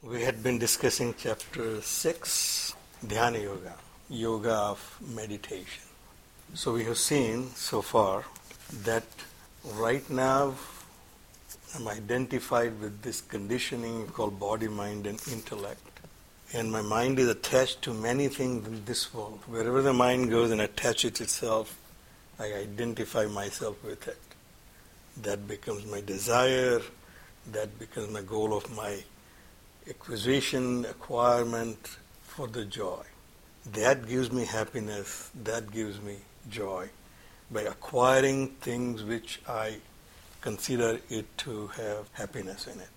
We had been discussing chapter 6, Dhyana Yoga, Yoga of Meditation. So we have seen so far that right now I'm identified with this conditioning called body, mind, and intellect. And my mind is attached to many things in this world. Wherever the mind goes and attaches itself, I identify myself with it. That becomes my desire, that becomes my goal of my acquisition, acquirement for the joy. That gives me happiness, that gives me joy by acquiring things which I consider it to have happiness in it.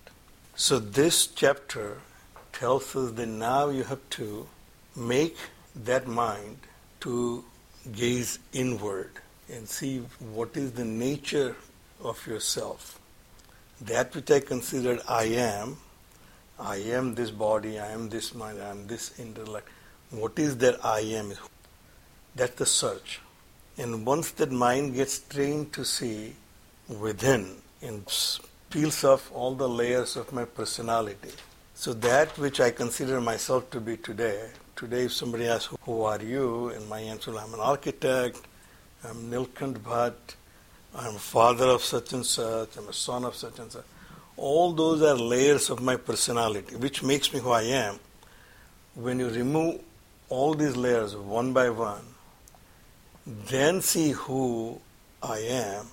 So this chapter tells us that now you have to make that mind to gaze inward and see what is the nature of yourself. That which I considered I am, I am this body, I am this mind, I am this intellect. What is that I am? That's the search. And once that mind gets trained to see within and peels off all the layers of my personality, so that which I consider myself to be today, today if somebody asks, Who are you? and my answer, I'm an architect, I'm Nilkant Bhatt, I'm a father of such and such, I'm a son of such and such all those are layers of my personality, which makes me who I am. When you remove all these layers one by one, then see who I am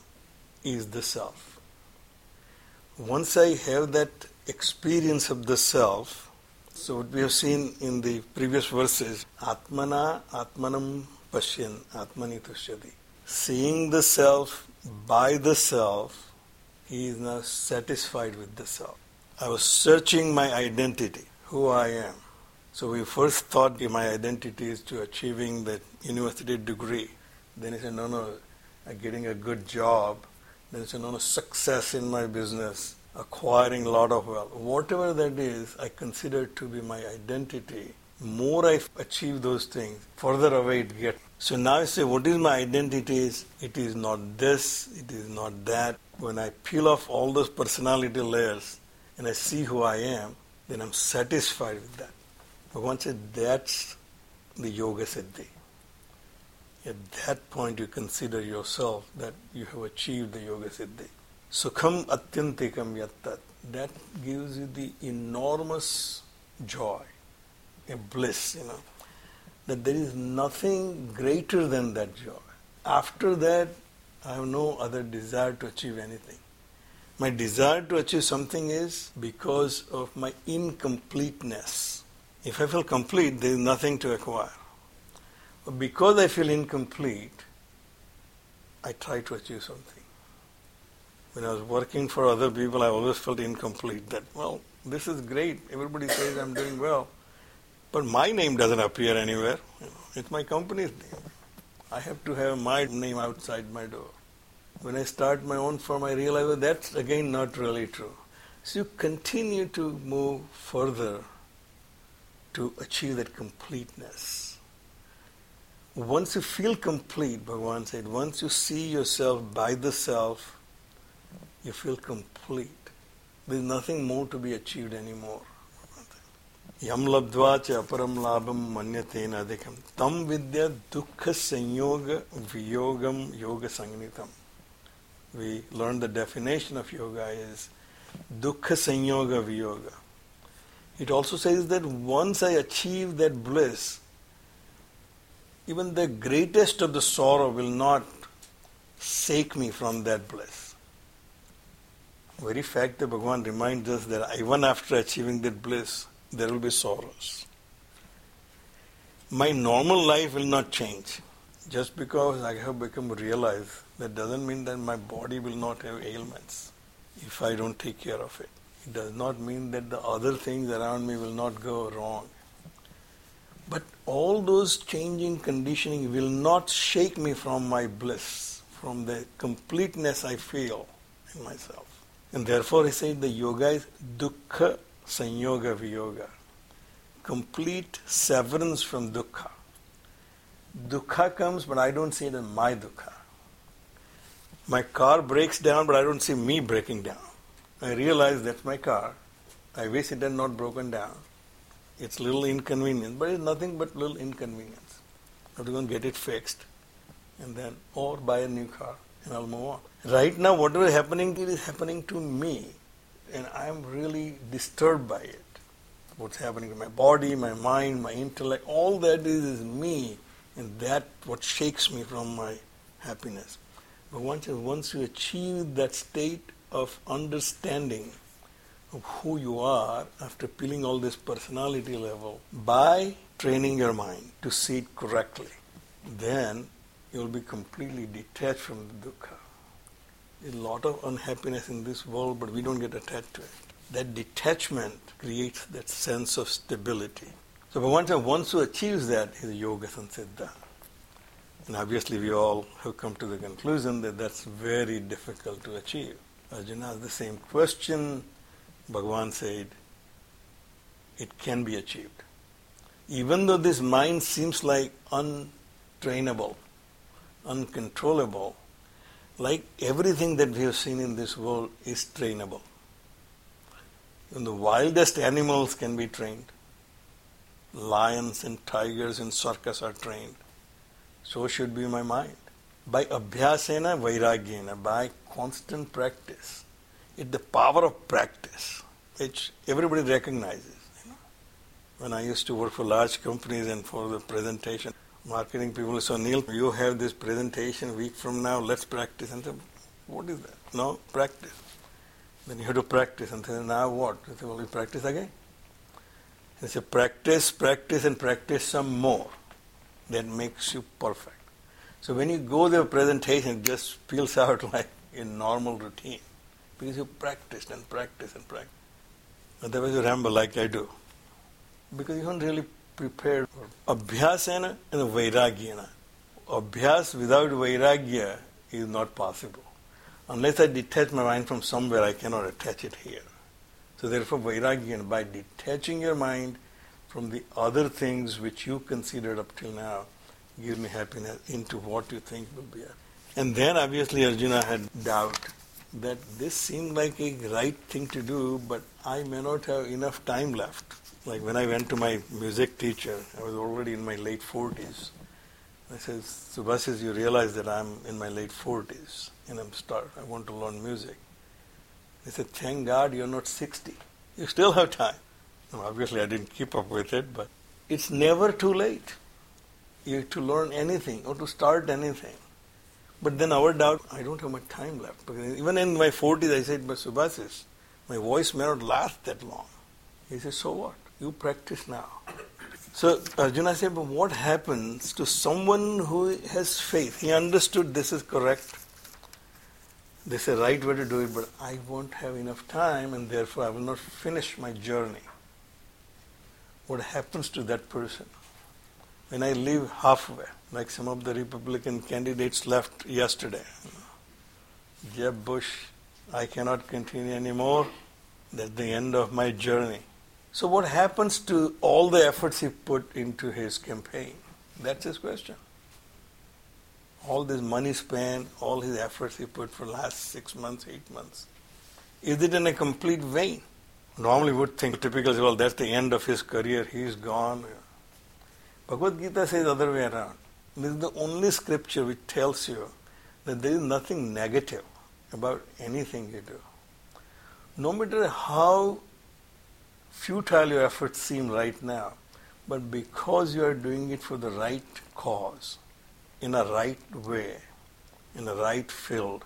is the self. Once I have that experience of the self, so what we have seen in the previous verses, Atmana Atmanam Pashyan Atmani. Seeing the self by the self he is now satisfied with the self. I was searching my identity, who I am. So we first thought my identity is to achieving that university degree. Then he said, no, no, getting a good job. Then he said, no, no, success in my business, acquiring a lot of wealth. Whatever that is, I consider to be my identity. More I achieve those things, further away it gets. So now I say, what is my identity? It is not this, it is not that. When I peel off all those personality layers and I see who I am, then I'm satisfied with that. Bhagavan said that's the yoga siddhi. At that point, you consider yourself that you have achieved the yoga siddhi. Sukham atyantikam yattat. That gives you the enormous joy, a bliss, you know that there is nothing greater than that joy. After that, I have no other desire to achieve anything. My desire to achieve something is because of my incompleteness. If I feel complete, there is nothing to acquire. But because I feel incomplete, I try to achieve something. When I was working for other people, I always felt incomplete. That, well, this is great. Everybody says I'm doing well. But my name doesn't appear anywhere. It's my company's name. I have to have my name outside my door. When I start my own firm, I realize that that's again not really true. So you continue to move further to achieve that completeness. Once you feel complete, Bhagavan said, once you see yourself by the self, you feel complete. There's nothing more to be achieved anymore. यम लब्ध्वा च अपरम लाभम मन्यतेन अधिकम तम विद्या दुख संयोग वियोगम योग संगनितम we learned the definition of yoga is dukkha sanyoga viyoga. It also says that once I achieve that bliss, even the greatest of the sorrow will not shake me from that bliss. Very fact that Bhagavan reminds us that even after achieving that bliss, there will be sorrows. My normal life will not change. Just because I have become realized, that doesn't mean that my body will not have ailments if I don't take care of it. It does not mean that the other things around me will not go wrong. But all those changing conditioning will not shake me from my bliss, from the completeness I feel in myself. And therefore he said the yoga is dukkha sanyoga viyoga. Complete severance from dukkha. Dukkha comes, but I don't see it as my dukkha. My car breaks down, but I don't see me breaking down. I realize that's my car. I wish it had not broken down. It's little inconvenient, but it's nothing but little inconvenience. I have to get it fixed, and then or buy a new car, and I'll move on. Right now, whatever is happening, it is happening to me, and I'm really disturbed by it. What's happening to my body, my mind, my intellect, all that is is me, and that what shakes me from my happiness. But once, once you achieve that state of understanding of who you are after peeling all this personality level by training your mind to see it correctly, then you'll be completely detached from the dukkha. A lot of unhappiness in this world, but we don't get attached to it. That detachment creates that sense of stability. So, but once, once you achieves that, is yoga sansiddha. And obviously, we all have come to the conclusion that that's very difficult to achieve. Arjuna asked the same question. Bhagavan said, it can be achieved. Even though this mind seems like untrainable, uncontrollable, like everything that we have seen in this world is trainable. Even the wildest animals can be trained. Lions and tigers in circus are trained. So should be my mind. By abhyasena vairagyena, by constant practice. It's the power of practice, which everybody recognizes. You know? When I used to work for large companies and for the presentation, marketing people say, Neil, you have this presentation week from now, let's practice. And say, what is that? No, practice. Then you have to practice. And say, now what? I say, well, you practice again. They say, practice, practice, and practice some more that makes you perfect. So when you go a presentation, just feels out like a normal routine because you practiced and practiced and practiced. Otherwise, you ramble like I do because you haven't really prepared for abhyasena and vairagyana. Abhyas without vairagya is not possible. Unless I detach my mind from somewhere, I cannot attach it here. So therefore, vairagya, by detaching your mind from the other things which you considered up till now, give me happiness into what you think will be. And then obviously Arjuna had doubt that this seemed like a right thing to do, but I may not have enough time left. Like when I went to my music teacher, I was already in my late 40s. I said, Subhasis, you realize that I'm in my late 40s and I'm start, I want to learn music. He said, thank God you're not 60. You still have time. obviously, I didn't keep up with it, but it's never too late you to learn anything or to start anything. But then our doubt, I don't have much time left. Because even in my 40s, I said, but Subhasis, my voice may not last that long. He said, so what? You practice now. So Arjuna said, but what happens to someone who has faith? He understood this is correct. This is the right way to do it, but I won't have enough time and therefore I will not finish my journey. What happens to that person? when I leave halfway, like some of the Republican candidates left yesterday. Jeb Bush, I cannot continue anymore. That's the end of my journey. So, what happens to all the efforts he put into his campaign? That's his question. All this money spent, all his efforts he put for last six months, eight months. Is it in a complete vain? Normally, would think typically, well, that's the end of his career. He's gone. Bhagavad Gita says the other way around. This is the only scripture which tells you that there is nothing negative about anything you do. No matter how futile your efforts seem right now, but because you are doing it for the right cause, in a right way, in the right field,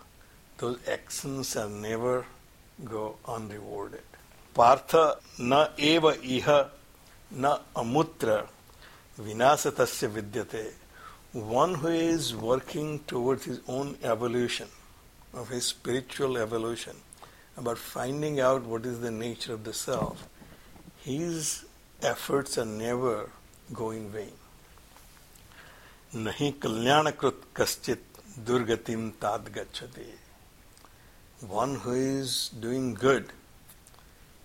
those actions shall never go unrewarded. Partha na eva iha na amutra vinasatasya vidyate, one who is working towards his own evolution, of his spiritual evolution, about finding out what is the nature of the self, his efforts are never go in vain. Kalyanakrit kaschit durgatim tad gachati. One who is doing good,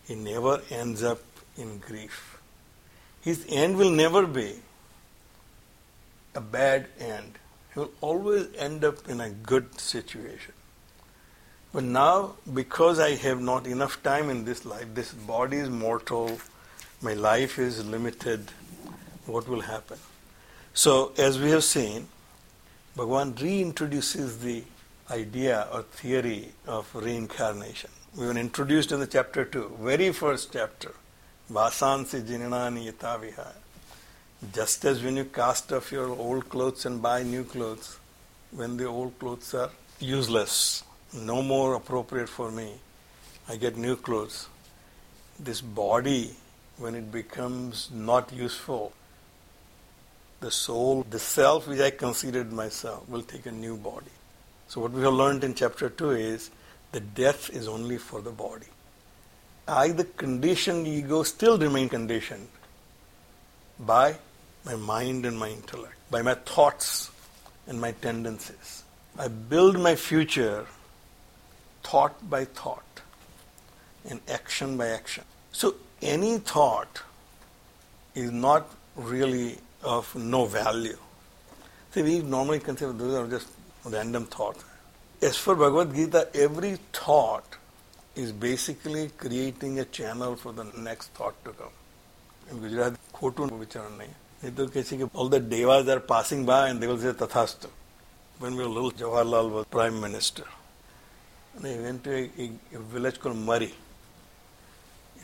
he never ends up in grief. His end will never be a bad end. He will always end up in a good situation. But now, because I have not enough time in this life, this body is mortal, my life is limited, what will happen? So, as we have seen, Bhagavan reintroduces the idea or theory of reincarnation. We were introduced in the chapter 2, very first chapter. Vasansi jinanani yatavihaya. Just as when you cast off your old clothes and buy new clothes, when the old clothes are useless, no more appropriate for me, I get new clothes. This body, when it becomes not useful, the soul, the self which I considered myself, will take a new body. So, what we have learned in chapter 2 is that death is only for the body. I, the conditioned ego, still remain conditioned by my mind and my intellect, by my thoughts and my tendencies. I build my future thought by thought and action by action. So any thought is not really of no value. See, we normally consider those are just random thoughts. As for Bhagavad Gita, every thought is basically creating a channel for the next thought to come. In Gujarat, ખોટું વિચારણ નહીં એ તો all the devas are passing by, and they will say, will when we were little Jawaharlal was prime minister. And he went to a, a village called Mari.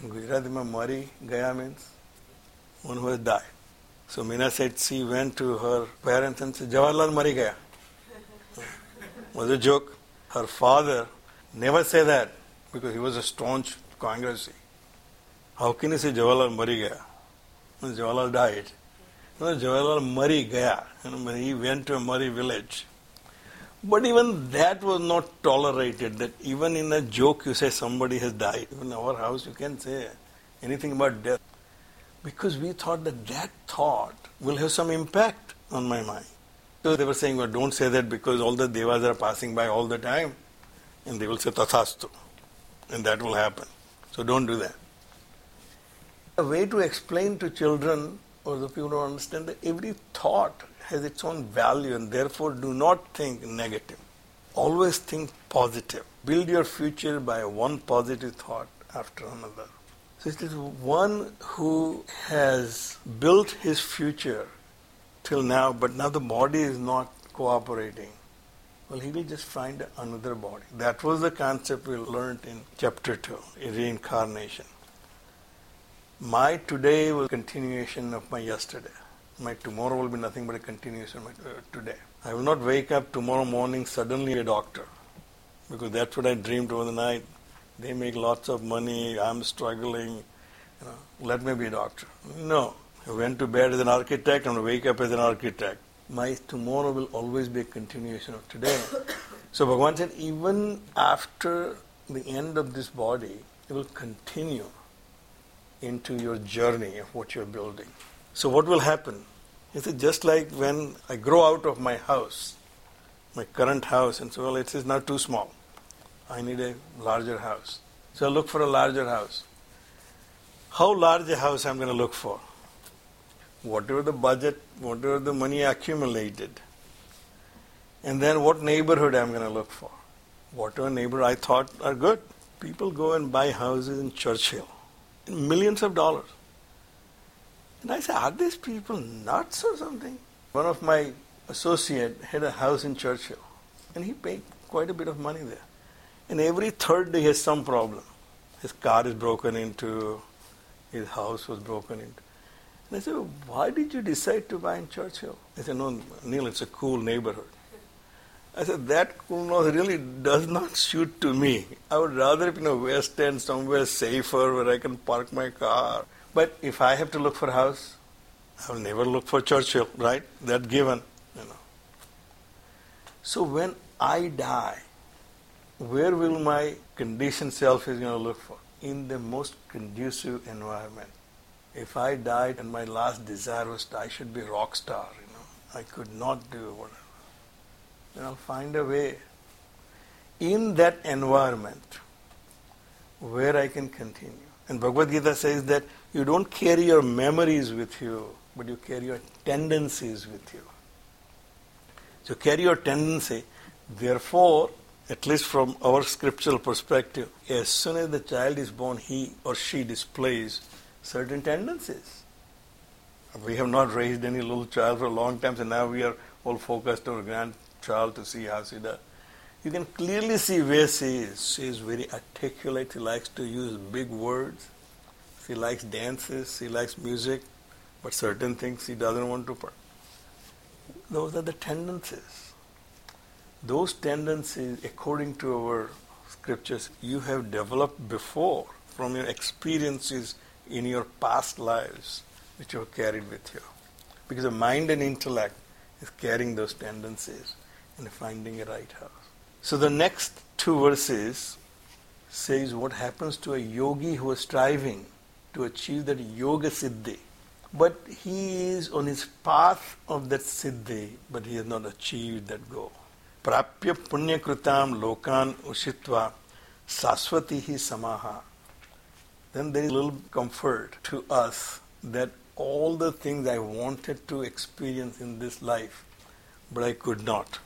In Gujarati, Mari Gaya means one who has died. So Meena said she went to her parents and said, Jawaharlal Mari Gaya. was a joke. Her father never said that because he was a staunch Congressy. How can you say Jawaharlal Mari Gaya? Jawaharlal died. No, Jawaharlal Mari Gaya. Know, he went to a Mari village. But even that was not tolerated, that even in a joke you say somebody has died. In our house you can't say anything about death. Because we thought that that thought will have some impact on my mind. So they were saying, well, don't say that because all the devas are passing by all the time. And they will say, tathastu. And that will happen. So don't do that. A way to explain to children or the people who understand that every thought has its own value and therefore do not think negative. Always think positive. Build your future by one positive thought after another. So it is one who has built his future till now, but now the body is not cooperating. Well, he will just find another body. That was the concept we learned in chapter 2, reincarnation. My today was continuation of my yesterday. My tomorrow will be nothing but a continuation of my uh, today. I will not wake up tomorrow morning suddenly a doctor because that's what I dreamed over the night. They make lots of money. I'm struggling. You know, let me be a doctor. No. I went to bed as an architect and wake up as an architect. My tomorrow will always be a continuation of today. so Bhagavan said, even after the end of this body, it will continue into your journey of what you're building. So, what will happen? Is it just like when I grow out of my house, my current house, and so well, it is now too small. I need a larger house. So I look for a larger house. How large a house I'm going to look for? Whatever the budget, whatever the money accumulated. And then what neighborhood I'm going to look for. Whatever neighbor I thought are good. People go and buy houses in Churchill millions of dollars. And I said, are these people nuts or something? One of my associate had a house in Churchill, and he paid quite a bit of money there. And every third day he has some problem. His car is broken into, his house was broken into. And I said, why did you decide to buy in Churchill? He said, no, Neil, it's a cool neighborhood. I said, that coolness really does not suit to me. I would rather be in a West End somewhere safer where I can park my car. But if I have to look for a house, I will never look for Churchill, right? That given, you know. So when I die, where will my conditioned self is going to look for? In the most conducive environment. If I died and my last desire was I should be rock star, you know, I could not do whatever. Then I'll find a way in that environment where I can continue. And Bhagavad Gita says that you don't carry your memories with you, but you carry your tendencies with you. So carry your tendency. Therefore, at least from our scriptural perspective, as soon as the child is born, he or she displays certain tendencies. We have not raised any little child for a long time, so now we are all focused on grandchild to see how she does. You can clearly see where she is. She is very articulate. She likes to use big words. She likes dances. She likes music. But certain things she doesn't want to. Those are the tendencies. Those tendencies, according to our scriptures, you have developed before from your experiences in your past lives, which you have carried with you. Because the mind and intellect is carrying those tendencies and finding a right house. So the next two verses says what happens to a yogi who is striving to achieve that yoga siddhi. But he is on his path of that siddhi, but he has not achieved that goal. Prapya punyakritam lokan ushitva saswati hi samaha. Then there is a little comfort to us that all the things I wanted to experience in this life, but I could not.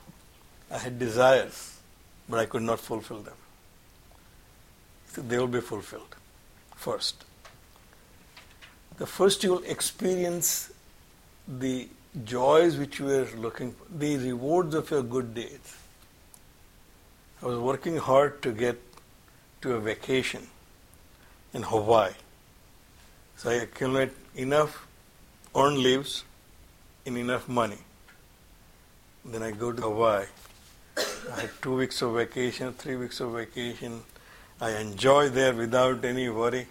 I had desires but I could not fulfill them. They will be fulfilled first. The first you will experience the joys which you were looking for, the rewards of your good deeds. I was working hard to get to a vacation in Hawaii. So I accumulate enough earned leaves and enough money. Then I go to Hawaii I had two weeks of vacation, three weeks of vacation. I enjoy there without any worry.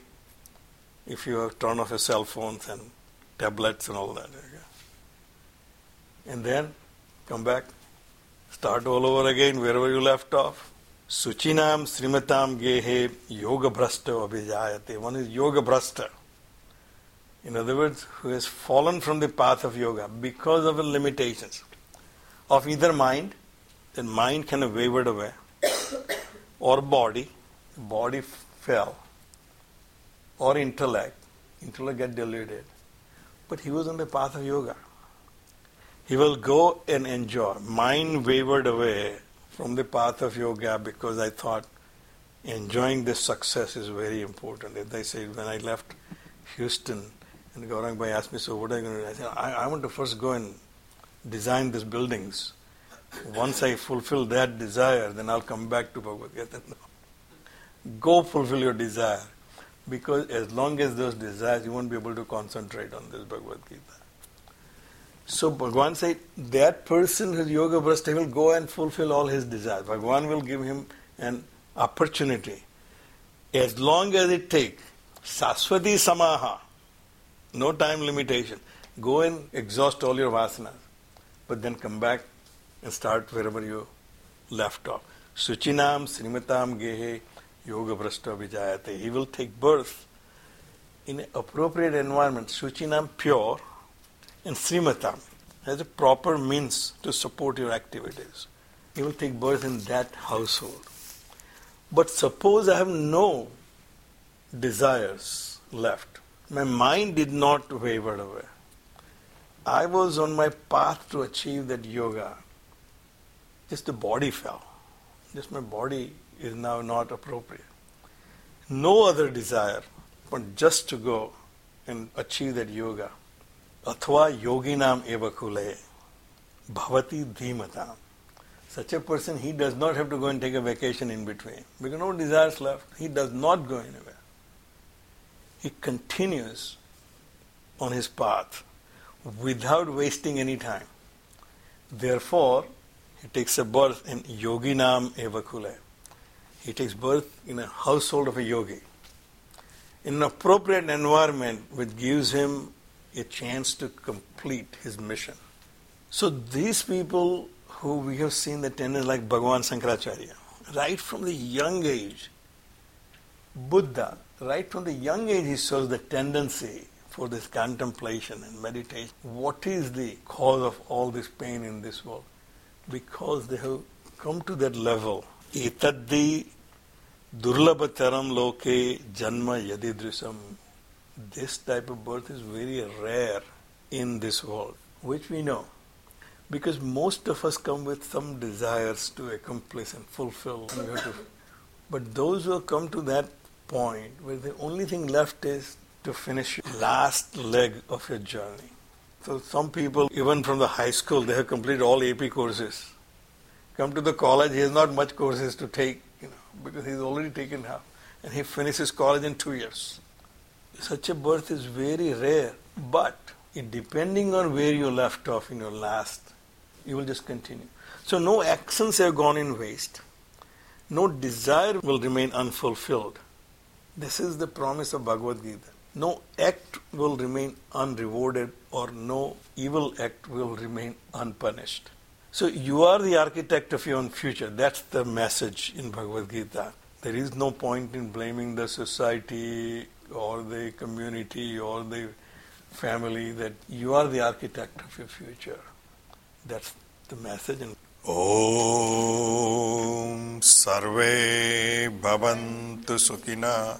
If you have turned off your cell phones and tablets and all that. And then come back, start all over again wherever you left off. Suchinam Srimatam Gehe Yoga Brasta Abhijayate. One is Yoga Brasta. In other words, who has fallen from the path of yoga because of the limitations of either mind then mind kind of wavered away, or body, body fell, or intellect, intellect get deluded. But he was on the path of yoga. He will go and enjoy. Mind wavered away from the path of yoga because I thought enjoying this success is very important. As I said, when I left Houston, and Gaurang Bhai asked me, so what are you going to do? I said, I, I want to first go and design these buildings once I fulfill that desire, then I'll come back to Bhagavad Gita. No. Go fulfill your desire. Because as long as those desires, you won't be able to concentrate on this Bhagavad Gita. So Bhagwan said, that person who's yoga brasta will go and fulfill all his desires. Bhagwan will give him an opportunity. As long as it takes, Saswati Samaha, no time limitation. Go and exhaust all your vasanas. But then come back and start wherever you left off. Suchinam Srimatam Gehe Yoga Brashta Vijayate. He will take birth in an appropriate environment. Suchinam pure and Srimatam has a proper means to support your activities. He will take birth in that household. But suppose I have no desires left. My mind did not waver away. I was on my path to achieve that yoga just the body fell. Just my body is now not appropriate. No other desire but just to go and achieve that yoga. Athva yoginam eva kule bhavati dhimatam. Such a person, he does not have to go and take a vacation in between because no desires left. He does not go anywhere. He continues on his path without wasting any time. Therefore, he takes a birth in Yoginam Evakule. He takes birth in a household of a yogi. In an appropriate environment which gives him a chance to complete his mission. So these people who we have seen the tendency like Bhagavan Sankaracharya right from the young age, Buddha, right from the young age, he shows the tendency for this contemplation and meditation. What is the cause of all this pain in this world? Because they have come to that level. Etaddi durlabhataram loke janma yadidrisam. This type of birth is very rare in this world, which we know. Because most of us come with some desires to accomplish and fulfill. And to, but those who have come to that point where the only thing left is to finish last leg of your journey. So some people, even from the high school, they have completed all AP courses. Come to the college, he has not much courses to take, you know, because he's already taken half. And he finishes college in two years. Such a birth is very rare, but depending on where you left off in your last you will just continue. So no actions have gone in waste. No desire will remain unfulfilled. This is the promise of Bhagavad Gita. No act will remain unrewarded or no evil act will remain unpunished. So you are the architect of your own future. That's the message in Bhagavad Gita. There is no point in blaming the society or the community or the family that you are the architect of your future. That's the message. Om Sarve Bhavantu Sukhina